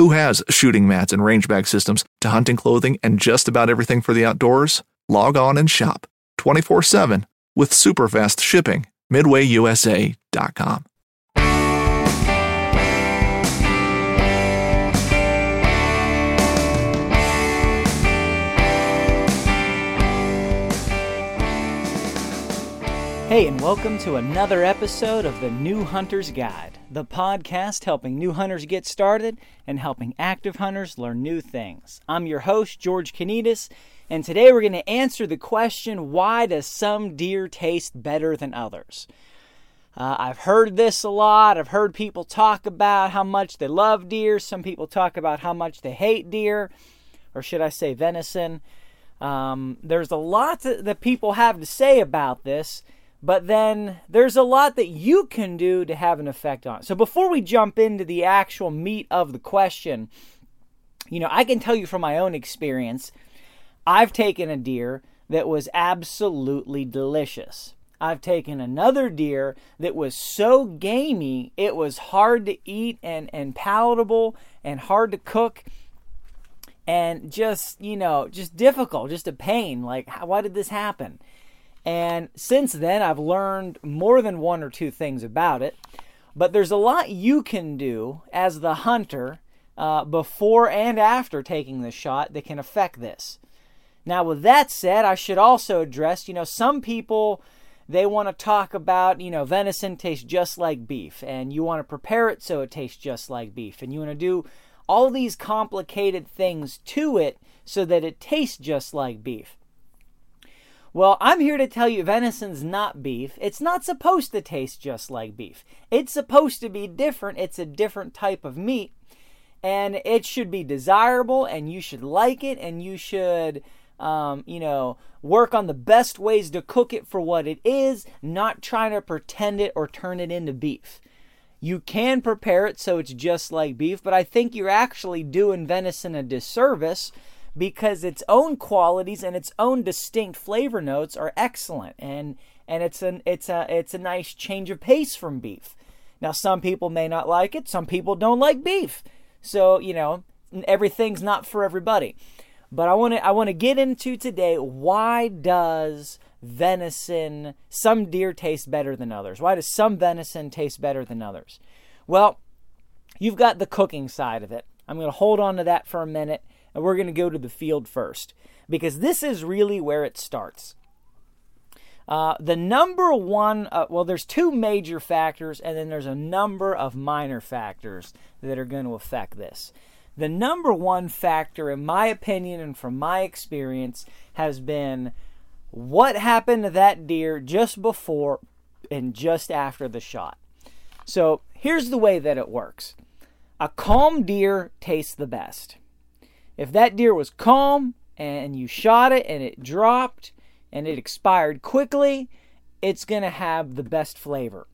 Who has shooting mats and range bag systems to hunting clothing and just about everything for the outdoors? Log on and shop 24 7 with super fast shipping. MidwayUSA.com. Hey, and welcome to another episode of the New Hunter's Guide, the podcast helping new hunters get started and helping active hunters learn new things. I'm your host, George Kanitas, and today we're going to answer the question why does some deer taste better than others? Uh, I've heard this a lot. I've heard people talk about how much they love deer. Some people talk about how much they hate deer, or should I say venison. Um, there's a lot that people have to say about this. But then there's a lot that you can do to have an effect on it. So before we jump into the actual meat of the question, you know, I can tell you from my own experience, I've taken a deer that was absolutely delicious. I've taken another deer that was so gamey, it was hard to eat and, and palatable and hard to cook and just, you know, just difficult, just a pain. Like, how, why did this happen? And since then, I've learned more than one or two things about it. But there's a lot you can do as the hunter uh, before and after taking the shot that can affect this. Now, with that said, I should also address you know, some people they want to talk about, you know, venison tastes just like beef, and you want to prepare it so it tastes just like beef, and you want to do all these complicated things to it so that it tastes just like beef. Well, I'm here to tell you venison's not beef. It's not supposed to taste just like beef. It's supposed to be different. It's a different type of meat. And it should be desirable, and you should like it, and you should, um, you know, work on the best ways to cook it for what it is, not trying to pretend it or turn it into beef. You can prepare it so it's just like beef, but I think you're actually doing venison a disservice because its own qualities and its own distinct flavor notes are excellent and and it's an it's a it's a nice change of pace from beef. Now some people may not like it, some people don't like beef. So, you know, everything's not for everybody. But I want to I want to get into today why does venison some deer taste better than others? Why does some venison taste better than others? Well, you've got the cooking side of it. I'm going to hold on to that for a minute and we're going to go to the field first because this is really where it starts. Uh, the number one, uh, well, there's two major factors, and then there's a number of minor factors that are going to affect this. The number one factor, in my opinion and from my experience, has been what happened to that deer just before and just after the shot. So here's the way that it works a calm deer tastes the best. If that deer was calm and you shot it and it dropped and it expired quickly, it's going to have the best flavor.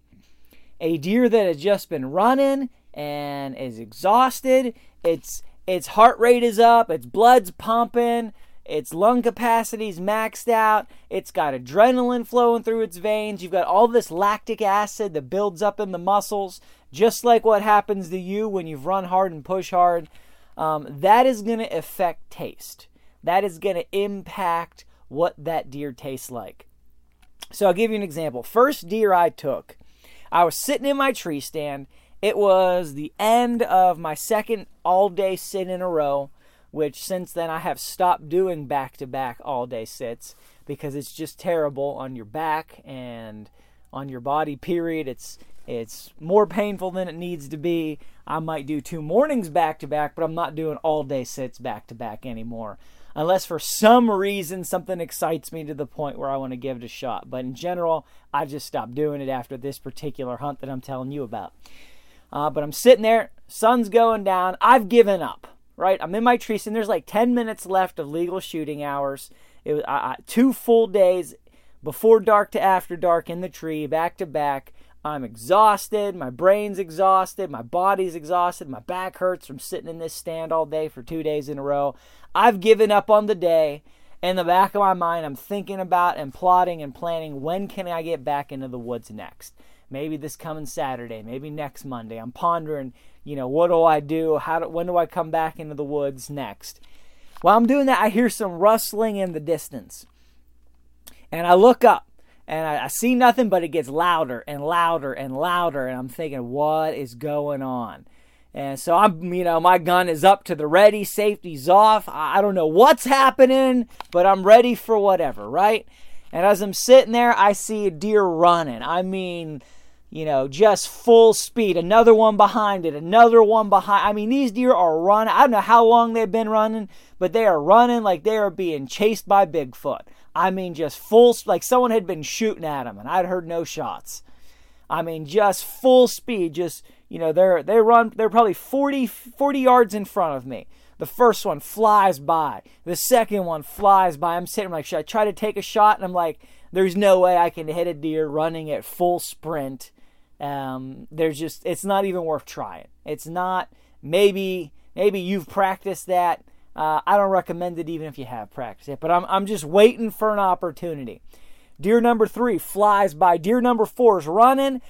A deer that has just been running and is exhausted, its its heart rate is up, its blood's pumping, its lung capacity's maxed out. It's got adrenaline flowing through its veins. You've got all this lactic acid that builds up in the muscles, just like what happens to you when you've run hard and push hard. Um, that is going to affect taste. That is going to impact what that deer tastes like. So I'll give you an example. First deer I took, I was sitting in my tree stand. It was the end of my second all day sit in a row which since then I have stopped doing back to back all day sits because it's just terrible on your back and on your body period it's it's more painful than it needs to be i might do two mornings back to back but i'm not doing all day sits back to back anymore unless for some reason something excites me to the point where i want to give it a shot but in general i just stopped doing it after this particular hunt that i'm telling you about uh, but i'm sitting there sun's going down i've given up right? I'm in my tree and there's like 10 minutes left of legal shooting hours. It was two full days before dark to after dark in the tree, back to back. I'm exhausted. My brain's exhausted. My body's exhausted. My back hurts from sitting in this stand all day for two days in a row. I've given up on the day. In the back of my mind, I'm thinking about and plotting and planning when can I get back into the woods next. Maybe this coming Saturday, maybe next Monday. I'm pondering you know, what do I do? How do, when do I come back into the woods next? While I'm doing that, I hear some rustling in the distance. And I look up and I, I see nothing, but it gets louder and louder and louder. And I'm thinking, what is going on? And so I'm, you know, my gun is up to the ready, safety's off. I don't know what's happening, but I'm ready for whatever, right? And as I'm sitting there, I see a deer running. I mean, you know, just full speed. Another one behind it, another one behind. I mean, these deer are running. I don't know how long they've been running, but they are running like they are being chased by Bigfoot. I mean, just full, like someone had been shooting at him, and I'd heard no shots. I mean, just full speed. Just you know, they're they run. They're probably 40, 40 yards in front of me. The first one flies by. The second one flies by. I'm sitting I'm like, should I try to take a shot? And I'm like, there's no way I can hit a deer running at full sprint um, there's just it's not even worth trying. It's not maybe maybe you've practiced that. Uh, I don't recommend it even if you have practiced it, but I'm I'm just waiting for an opportunity. Deer number three flies by. Deer number four is running,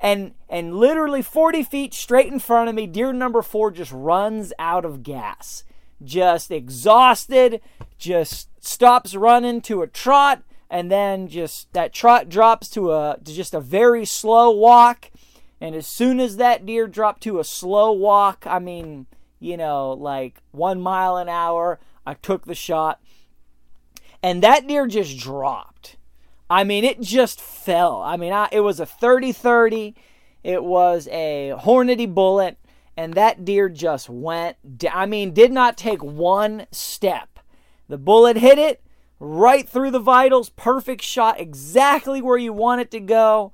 and and literally 40 feet straight in front of me, deer number four just runs out of gas, just exhausted, just stops running to a trot and then just that trot drops to a to just a very slow walk and as soon as that deer dropped to a slow walk i mean you know like one mile an hour i took the shot. And that deer just dropped. I mean it just fell. I mean I, it was a 30-30 it was a hornady bullet. And that deer just went i mean did not take one step. The bullet hit it right through the vitals, perfect shot, exactly where you want it to go,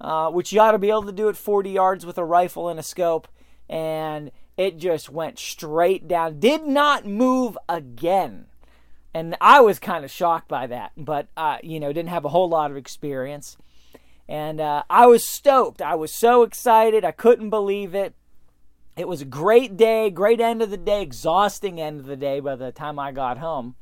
uh, which you ought to be able to do at 40 yards with a rifle and a scope. And it just went straight down, did not move again. And I was kind of shocked by that, but, uh, you know, didn't have a whole lot of experience. And uh, I was stoked. I was so excited. I couldn't believe it. It was a great day, great end of the day, exhausting end of the day by the time I got home.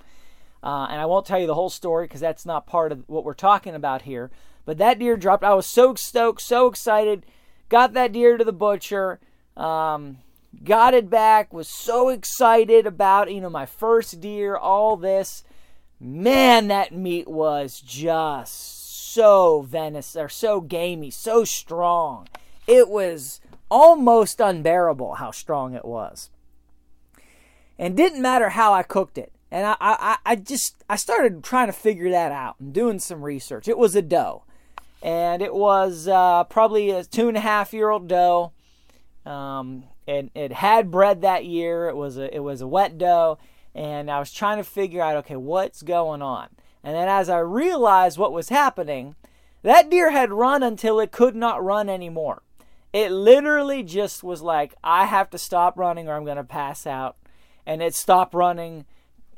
Uh, and I won't tell you the whole story because that's not part of what we're talking about here. But that deer dropped. I was so stoked, so excited. Got that deer to the butcher. Um, got it back. Was so excited about you know my first deer. All this, man, that meat was just so venison or so gamey, so strong. It was almost unbearable how strong it was. And didn't matter how I cooked it. And I, I, I just I started trying to figure that out and doing some research. It was a doe, and it was uh, probably a two and a half year old doe. Um, and it had bred that year. It was a it was a wet doe, and I was trying to figure out okay what's going on. And then as I realized what was happening, that deer had run until it could not run anymore. It literally just was like I have to stop running or I'm going to pass out, and it stopped running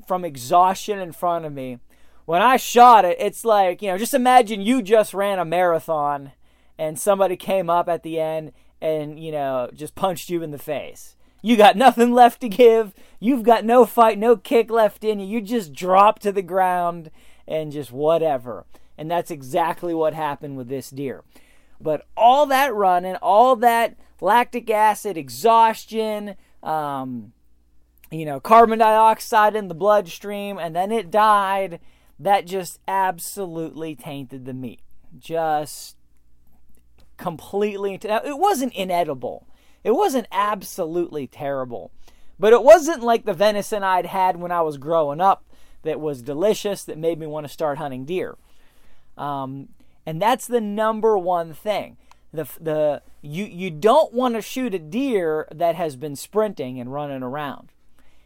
from exhaustion in front of me. When I shot it, it's like, you know, just imagine you just ran a marathon and somebody came up at the end and, you know, just punched you in the face. You got nothing left to give. You've got no fight, no kick left in you. You just drop to the ground and just whatever. And that's exactly what happened with this deer. But all that running, all that lactic acid, exhaustion, um, you know, carbon dioxide in the bloodstream, and then it died, that just absolutely tainted the meat. Just completely. It wasn't inedible. It wasn't absolutely terrible. But it wasn't like the venison I'd had when I was growing up that was delicious that made me want to start hunting deer. Um, and that's the number one thing. The, the you you don't want to shoot a deer that has been sprinting and running around.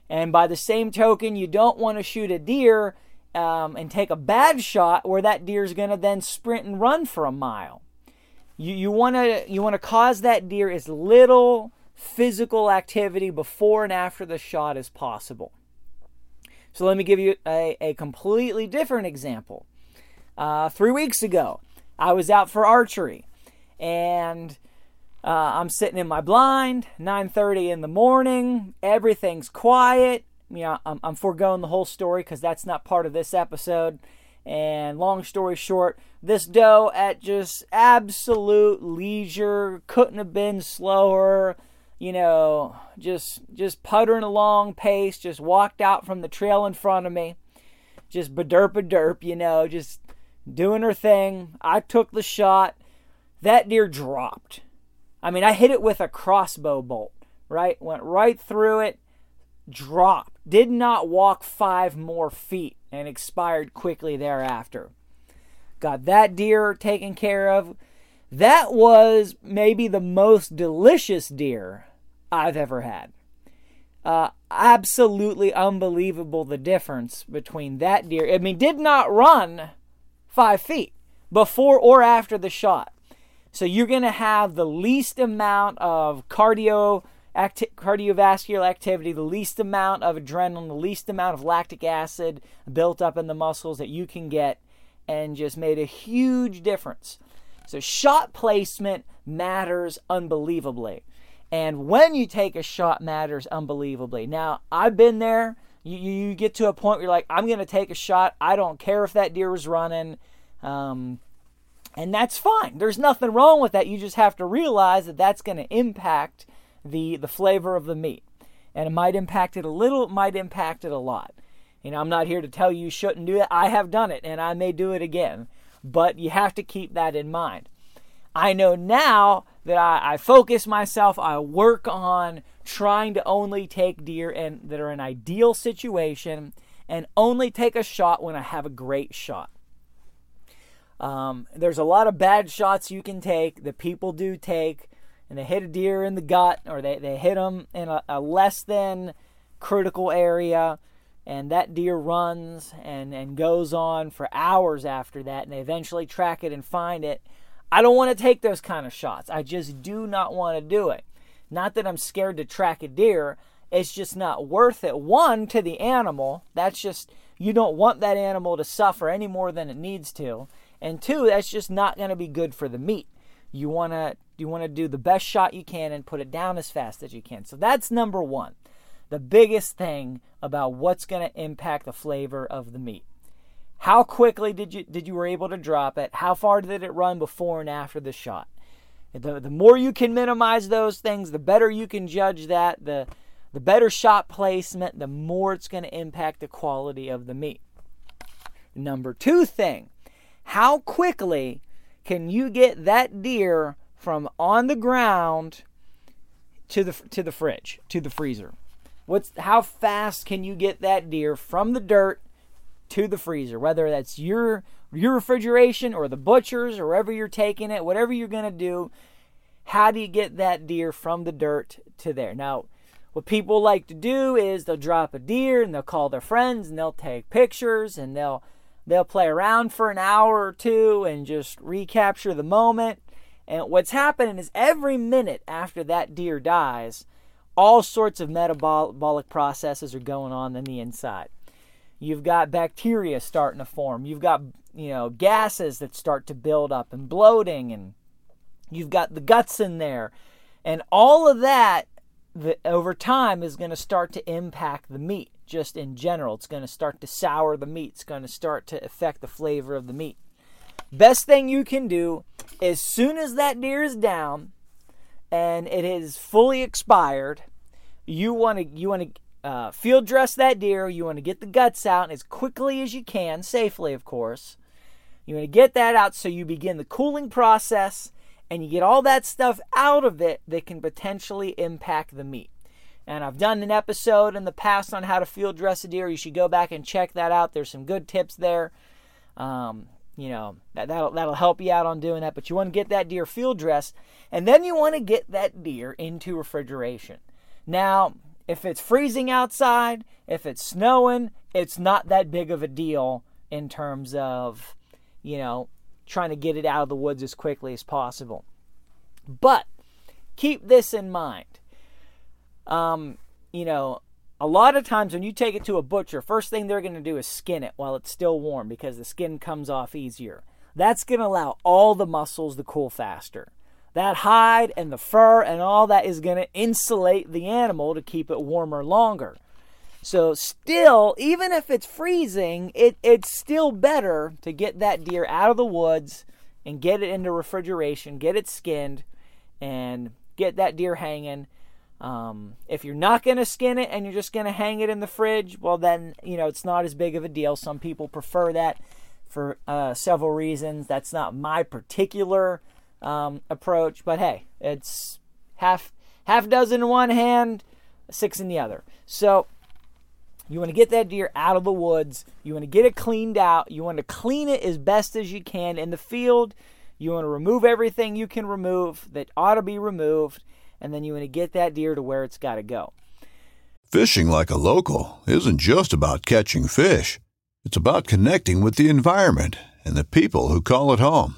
And by the same token, you don't want to shoot a deer um, and take a bad shot where that deer is going to then sprint and run for a mile. You you want to you want to cause that deer as little physical activity before and after the shot as possible. So let me give you a, a completely different example. Uh, three weeks ago, I was out for archery, and uh, I'm sitting in my blind, 9:30 in the morning. Everything's quiet. You know, I'm, I'm foregoing the whole story because that's not part of this episode. And long story short, this doe at just absolute leisure couldn't have been slower. You know, just just puttering along pace, just walked out from the trail in front of me, just derp a derp, you know, just doing her thing. I took the shot. That deer dropped. I mean, I hit it with a crossbow bolt, right? Went right through it, dropped. Did not walk five more feet and expired quickly thereafter. Got that deer taken care of. That was maybe the most delicious deer I've ever had. Uh, absolutely unbelievable the difference between that deer. I mean, did not run five feet before or after the shot. So you're going to have the least amount of cardio acti- cardiovascular activity, the least amount of adrenaline, the least amount of lactic acid built up in the muscles that you can get, and just made a huge difference. So shot placement matters unbelievably. And when you take a shot matters unbelievably. Now, I've been there you, you get to a point where you're like, I'm going to take a shot. I don't care if that deer was running. Um, and that's fine. There's nothing wrong with that. You just have to realize that that's going to impact the, the flavor of the meat. And it might impact it a little, it might impact it a lot. You know, I'm not here to tell you you shouldn't do it. I have done it and I may do it again. But you have to keep that in mind. I know now that I, I focus myself, I work on trying to only take deer in, that are in ideal situation and only take a shot when I have a great shot. Um, there's a lot of bad shots you can take that people do take, and they hit a deer in the gut or they, they hit them in a, a less than critical area, and that deer runs and, and goes on for hours after that, and they eventually track it and find it. I don't want to take those kind of shots. I just do not want to do it. Not that I'm scared to track a deer, it's just not worth it. One, to the animal, that's just, you don't want that animal to suffer any more than it needs to. And two, that's just not going to be good for the meat. You want to you want to do the best shot you can and put it down as fast as you can. So that's number 1. The biggest thing about what's going to impact the flavor of the meat. How quickly did you did you were able to drop it? How far did it run before and after the shot? The, the more you can minimize those things, the better you can judge that. The, the better shot placement, the more it's going to impact the quality of the meat. Number two thing, how quickly can you get that deer from on the ground to the to the fridge, to the freezer? What's how fast can you get that deer from the dirt to the freezer? Whether that's your your refrigeration or the butcher's or wherever you're taking it, whatever you're going to do, how do you get that deer from the dirt to there? Now, what people like to do is they'll drop a deer and they'll call their friends and they'll take pictures and they'll they'll play around for an hour or two and just recapture the moment. And what's happening is every minute after that deer dies, all sorts of metabolic processes are going on in the inside. You've got bacteria starting to form. You've got, you know, gases that start to build up and bloating and you've got the guts in there. And all of that the, over time is going to start to impact the meat just in general. It's going to start to sour the meat. It's going to start to affect the flavor of the meat. Best thing you can do as soon as that deer is down and it is fully expired, you want to you want to uh, field dress that deer. You want to get the guts out as quickly as you can, safely, of course. You want to get that out so you begin the cooling process and you get all that stuff out of it that can potentially impact the meat. And I've done an episode in the past on how to field dress a deer. You should go back and check that out. There's some good tips there. Um, you know that that'll that'll help you out on doing that. But you want to get that deer field dressed, and then you want to get that deer into refrigeration. Now, if it's freezing outside, if it's snowing, it's not that big of a deal in terms of, you know, trying to get it out of the woods as quickly as possible. But keep this in mind. Um, you know, a lot of times when you take it to a butcher, first thing they're going to do is skin it while it's still warm because the skin comes off easier. That's going to allow all the muscles to cool faster. That hide and the fur and all that is going to insulate the animal to keep it warmer longer. So, still, even if it's freezing, it, it's still better to get that deer out of the woods and get it into refrigeration, get it skinned, and get that deer hanging um, if you're not going to skin it and you're just going to hang it in the fridge, well, then, you know, it's not as big of a deal. Some people prefer that for uh, several reasons. That's not my particular um, approach, but hey, it's half half dozen in one hand, six in the other. So you want to get that deer out of the woods. You want to get it cleaned out. You want to clean it as best as you can in the field. You want to remove everything you can remove that ought to be removed and then you want to get that deer to where it's got to go. Fishing like a local isn't just about catching fish. It's about connecting with the environment and the people who call it home.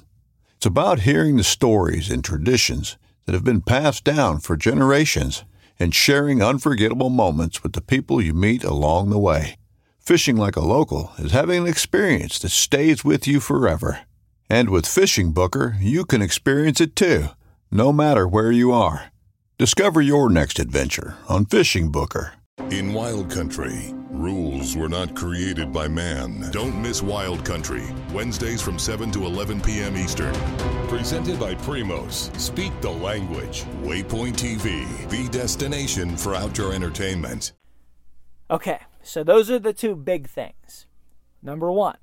It's about hearing the stories and traditions that have been passed down for generations and sharing unforgettable moments with the people you meet along the way. Fishing like a local is having an experience that stays with you forever. And with Fishing Booker, you can experience it too, no matter where you are. Discover your next adventure on Fishing Booker. In Wild Country, rules were not created by man. Don't miss Wild Country, Wednesdays from 7 to 11 p.m. Eastern. Presented by Primos. Speak the language. Waypoint TV, the destination for outdoor entertainment. Okay, so those are the two big things. Number one,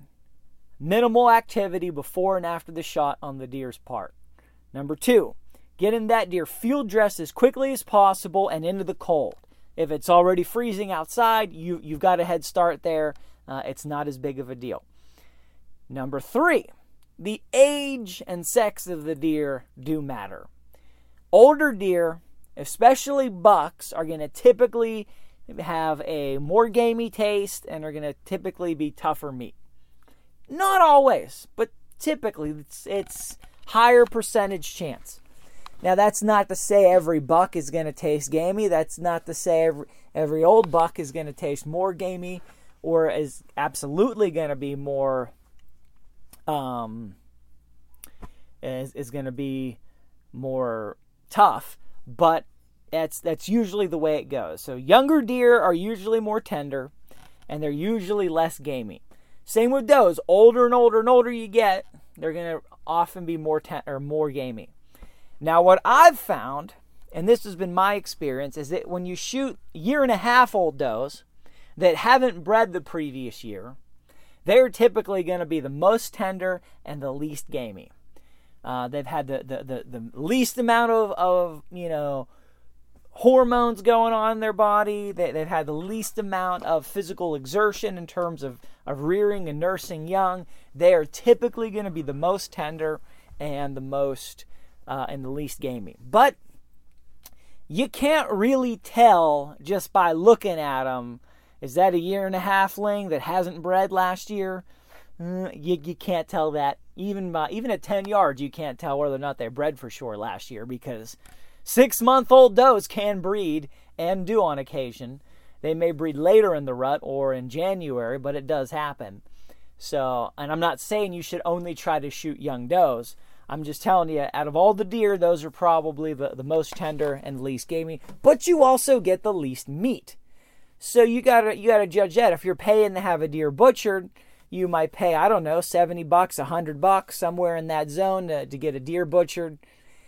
minimal activity before and after the shot on the deer's part. Number two, getting that deer field dressed as quickly as possible and into the cold. If it's already freezing outside, you, you've got a head start there. Uh, it's not as big of a deal. Number three, the age and sex of the deer do matter. Older deer, especially bucks, are going to typically have a more gamey taste and are going to typically be tougher meat. Not always, but typically it's, it's higher percentage chance. Now, that's not to say every buck is going to taste gamey. That's not to say every, every old buck is going to taste more gamey or is absolutely going to be more, um, is, is going to be more tough. But that's, that's usually the way it goes. So, younger deer are usually more tender and they're usually less gamey. Same with does. Older and older and older you get, they're going to often be more ten- or more gamey. Now, what I've found, and this has been my experience, is that when you shoot year and a half old does that haven't bred the previous year, they're typically going to be the most tender and the least gamey. Uh, they've had the, the, the, the, least amount of, of, you know, hormones going on in their body. They, they've had the least amount of physical exertion in terms of, of rearing and nursing young. They are typically going to be the most tender and the most uh, and the least gamey. But you can't really tell just by looking at them. Is that a year and a half ling that hasn't bred last year? Mm, you, you can't tell that. Even by, even at 10 yards, you can't tell whether or not they bred for sure last year because six month old does can breed and do on occasion. They may breed later in the rut or in January, but it does happen. So, and I'm not saying you should only try to shoot young does. I'm just telling you, out of all the deer, those are probably the, the most tender and least gamey. But you also get the least meat. So you gotta you gotta judge that. If you're paying to have a deer butchered, you might pay, I don't know, 70 bucks, 100 bucks, somewhere in that zone to, to get a deer butchered.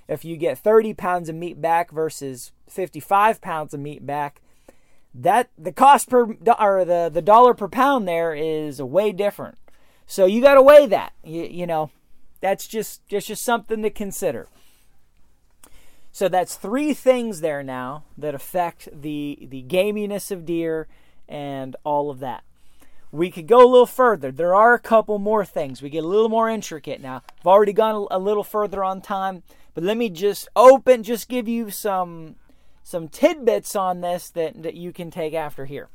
If you get 30 pounds of meat back versus 55 pounds of meat back, that the cost per or the, the dollar per pound there is way different. So you got to weigh that. You, you know, that's just just just something to consider. So that's three things there now that affect the the gaminess of deer and all of that. We could go a little further. There are a couple more things. We get a little more intricate now. I've already gone a little further on time, but let me just open, just give you some some tidbits on this that, that you can take after here.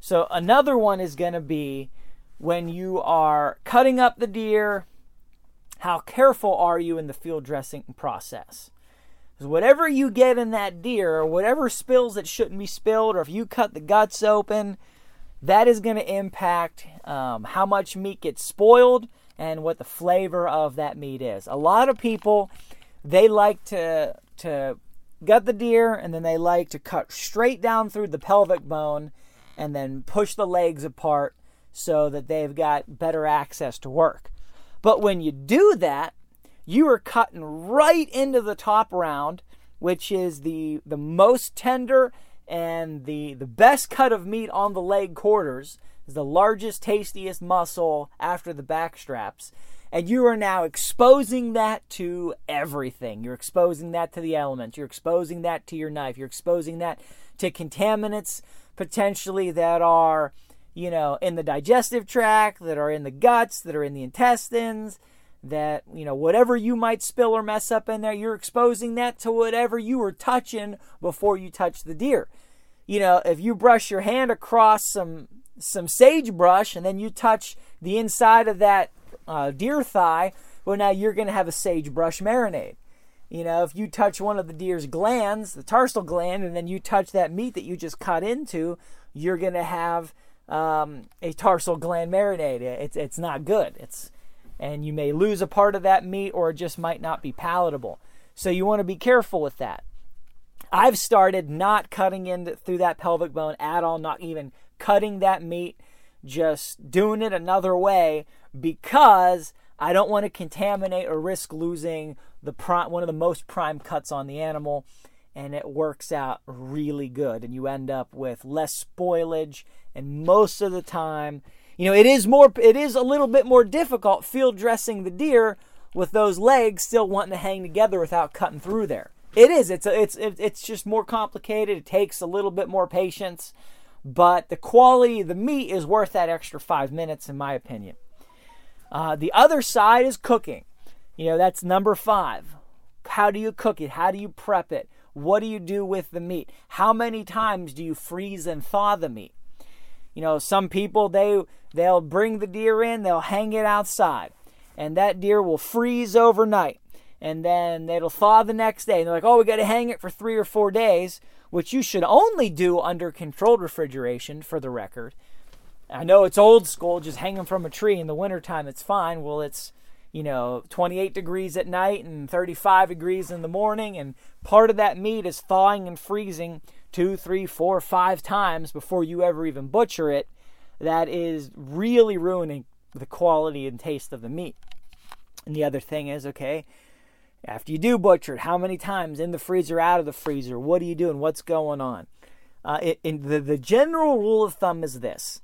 So another one is going to be when you are cutting up the deer, how careful are you in the field dressing process? Because whatever you get in that deer, or whatever spills that shouldn't be spilled, or if you cut the guts open, that is going to impact um, how much meat gets spoiled and what the flavor of that meat is. A lot of people they like to to gut the deer and then they like to cut straight down through the pelvic bone and then push the legs apart so that they've got better access to work. But when you do that, you are cutting right into the top round, which is the the most tender and the the best cut of meat on the leg quarters. Is the largest tastiest muscle after the back straps. And you are now exposing that to everything. You're exposing that to the elements. You're exposing that to your knife. You're exposing that to contaminants potentially that are you know in the digestive tract that are in the guts that are in the intestines that you know whatever you might spill or mess up in there you're exposing that to whatever you were touching before you touch the deer. You know if you brush your hand across some some sagebrush and then you touch the inside of that uh, deer thigh well now you're going to have a sagebrush marinade. You know if you touch one of the deer's glands the tarsal gland and then you touch that meat that you just cut into you're going to have um, a tarsal gland marinade it's, it's not good it's and you may lose a part of that meat or it just might not be palatable. So you want to be careful with that. I've started not cutting in through that pelvic bone at all, not even cutting that meat, just doing it another way because I don't want to contaminate or risk losing the prime, one of the most prime cuts on the animal and it works out really good and you end up with less spoilage and most of the time you know, it is more it is a little bit more difficult field dressing the deer with those legs still wanting to hang together without cutting through there. It is. It's a, it's it's just more complicated. It takes a little bit more patience, but the quality of the meat is worth that extra five minutes, in my opinion. Uh, the other side is cooking. You know, that's number five. How do you cook it? How do you prep it? What do you do with the meat? How many times do you freeze and thaw the meat? You know, some people they they'll bring the deer in, they'll hang it outside, and that deer will freeze overnight, and then it'll thaw the next day. And they're like, "Oh, we got to hang it for three or four days," which you should only do under controlled refrigeration, for the record. I know it's old school, just hang them from a tree in the wintertime, it's fine. Well, it's you know 28 degrees at night and 35 degrees in the morning, and part of that meat is thawing and freezing two, three, four, five times before you ever even butcher it, that is really ruining the quality and taste of the meat. And the other thing is, okay, after you do butcher it, how many times in the freezer, out of the freezer? What are you doing? What's going on? Uh, the, the general rule of thumb is this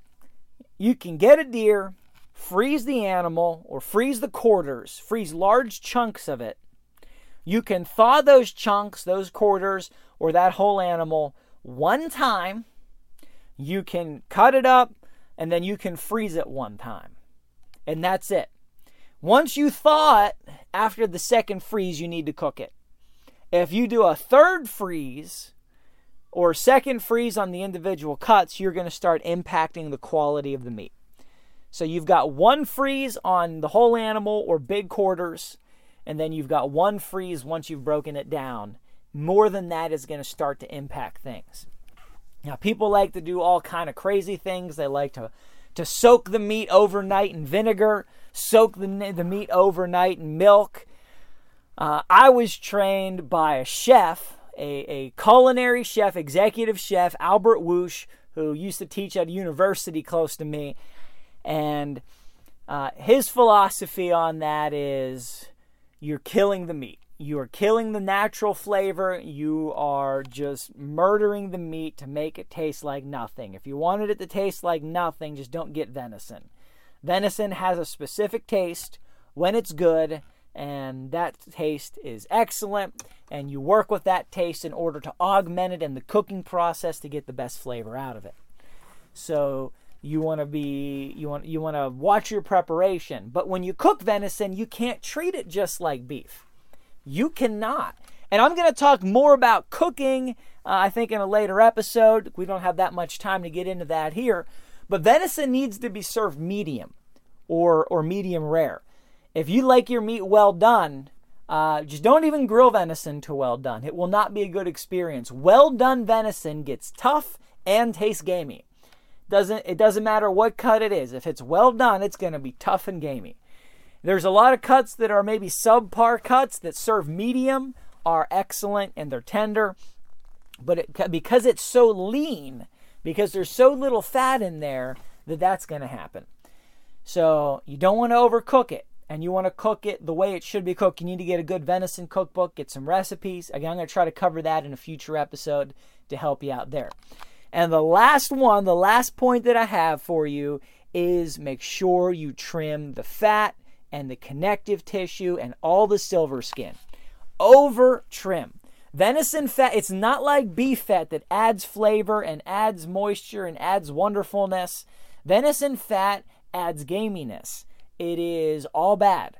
you can get a deer, freeze the animal, or freeze the quarters, freeze large chunks of it. You can thaw those chunks, those quarters, or that whole animal one time. You can cut it up and then you can freeze it one time. And that's it. Once you thaw it, after the second freeze, you need to cook it. If you do a third freeze or second freeze on the individual cuts, you're going to start impacting the quality of the meat. So you've got one freeze on the whole animal or big quarters, and then you've got one freeze once you've broken it down more than that is going to start to impact things. Now, people like to do all kind of crazy things. They like to to soak the meat overnight in vinegar, soak the the meat overnight in milk. Uh, I was trained by a chef, a, a culinary chef, executive chef, Albert Woosh, who used to teach at a university close to me. And uh, his philosophy on that is you're killing the meat. You are killing the natural flavor. You are just murdering the meat to make it taste like nothing. If you wanted it to taste like nothing, just don't get venison. Venison has a specific taste when it's good, and that taste is excellent. And you work with that taste in order to augment it in the cooking process to get the best flavor out of it. So you want to be you want you want to watch your preparation. But when you cook venison, you can't treat it just like beef. You cannot. And I'm going to talk more about cooking, uh, I think, in a later episode. We don't have that much time to get into that here. But venison needs to be served medium or, or medium rare. If you like your meat well done, uh, just don't even grill venison to well done. It will not be a good experience. Well done venison gets tough and tastes gamey. Doesn't it doesn't matter what cut it is. If it's well done, it's going to be tough and gamey. There's a lot of cuts that are maybe subpar cuts that serve medium are excellent and they're tender, but it, because it's so lean, because there's so little fat in there, that that's going to happen. So you don't want to overcook it, and you want to cook it the way it should be cooked. You need to get a good venison cookbook, get some recipes. Again, I'm going to try to cover that in a future episode to help you out there. And the last one, the last point that I have for you is make sure you trim the fat and the connective tissue and all the silver skin. Over trim. Venison fat, it's not like beef fat that adds flavor and adds moisture and adds wonderfulness. Venison fat adds gaminess. It is all bad.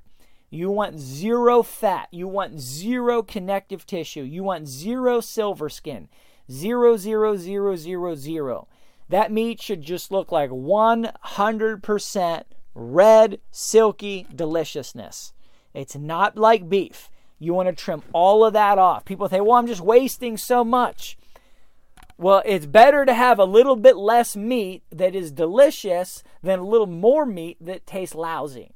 You want zero fat. You want zero connective tissue. You want zero silver skin. Zero, zero, zero, zero, zero. That meat should just look like 100% red, silky deliciousness. It's not like beef. You want to trim all of that off. People say, well, I'm just wasting so much. Well, it's better to have a little bit less meat that is delicious than a little more meat that tastes lousy.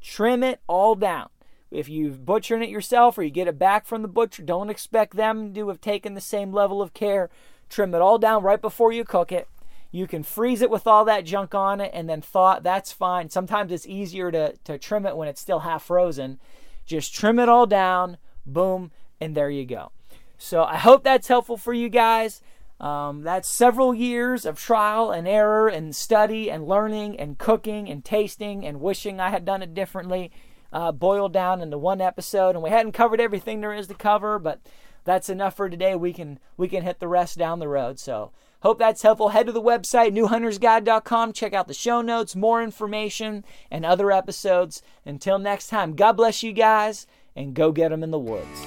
Trim it all down. If you've butchered it yourself or you get it back from the butcher, don't expect them to have taken the same level of care. Trim it all down right before you cook it. You can freeze it with all that junk on it and then thaw. That's fine. Sometimes it's easier to, to trim it when it's still half frozen. Just trim it all down, boom, and there you go. So I hope that's helpful for you guys. Um, that's several years of trial and error and study and learning and cooking and tasting and wishing I had done it differently, uh, boiled down into one episode. And we hadn't covered everything there is to cover, but that's enough for today. We can we can hit the rest down the road. So Hope that's helpful. Head to the website, newhuntersguide.com. Check out the show notes, more information, and other episodes. Until next time, God bless you guys, and go get them in the woods.